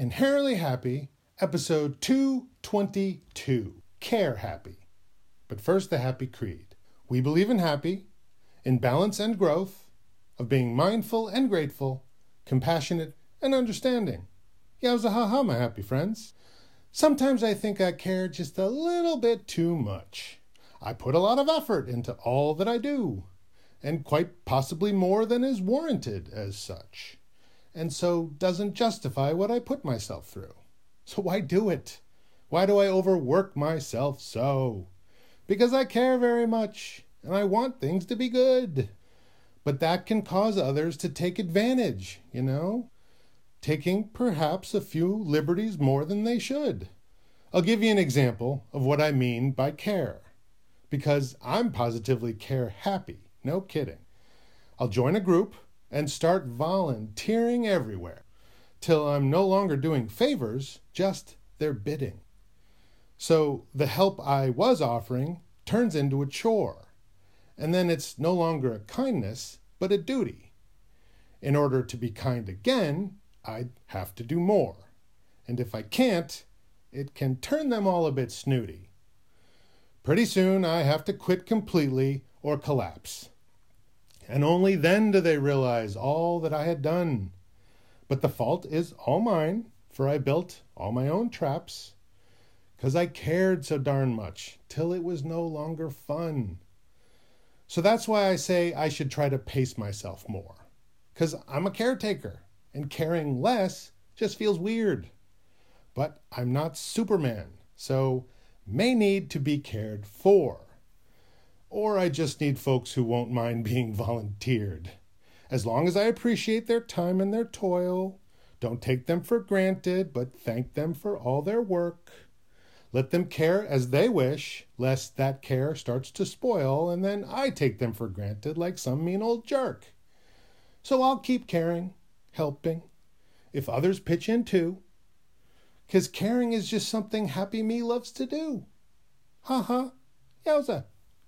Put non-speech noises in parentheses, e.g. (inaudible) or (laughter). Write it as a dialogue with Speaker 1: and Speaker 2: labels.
Speaker 1: Inherently Happy, episode 222 Care Happy. But first, the Happy Creed. We believe in happy, in balance and growth, of being mindful and grateful, compassionate and understanding. Yowza ha ha, my happy friends. Sometimes I think I care just a little bit too much. I put a lot of effort into all that I do, and quite possibly more than is warranted as such and so doesn't justify what I put myself through. So why do it? Why do I overwork myself so? Because I care very much and I want things to be good. But that can cause others to take advantage, you know? Taking perhaps a few liberties more than they should. I'll give you an example of what I mean by care. Because I'm positively care happy, no kidding. I'll join a group and start volunteering everywhere till I'm no longer doing favors, just their bidding. So the help I was offering turns into a chore, and then it's no longer a kindness, but a duty. In order to be kind again, I'd have to do more. And if I can't, it can turn them all a bit snooty. Pretty soon I have to quit completely or collapse and only then do they realize all that I had done. But the fault is all mine, for I built all my own traps, 'cause I cared so darn much, till it was no longer fun. So that's why I say I should try to pace myself more, 'cause I'm a caretaker, and caring less just feels weird. But I'm not Superman, so may need to be cared for or I just need folks who won't mind being (laughs) volunteered. As long as I appreciate their time and their toil, don't take them for granted, but thank them for all their work. Let them care as they wish, lest that care starts to spoil, and then I take them for granted like some mean old jerk. So I'll keep caring, helping, if others pitch in too. 'Cause caring is just something Happy Me loves to do. Ha ha, yowza.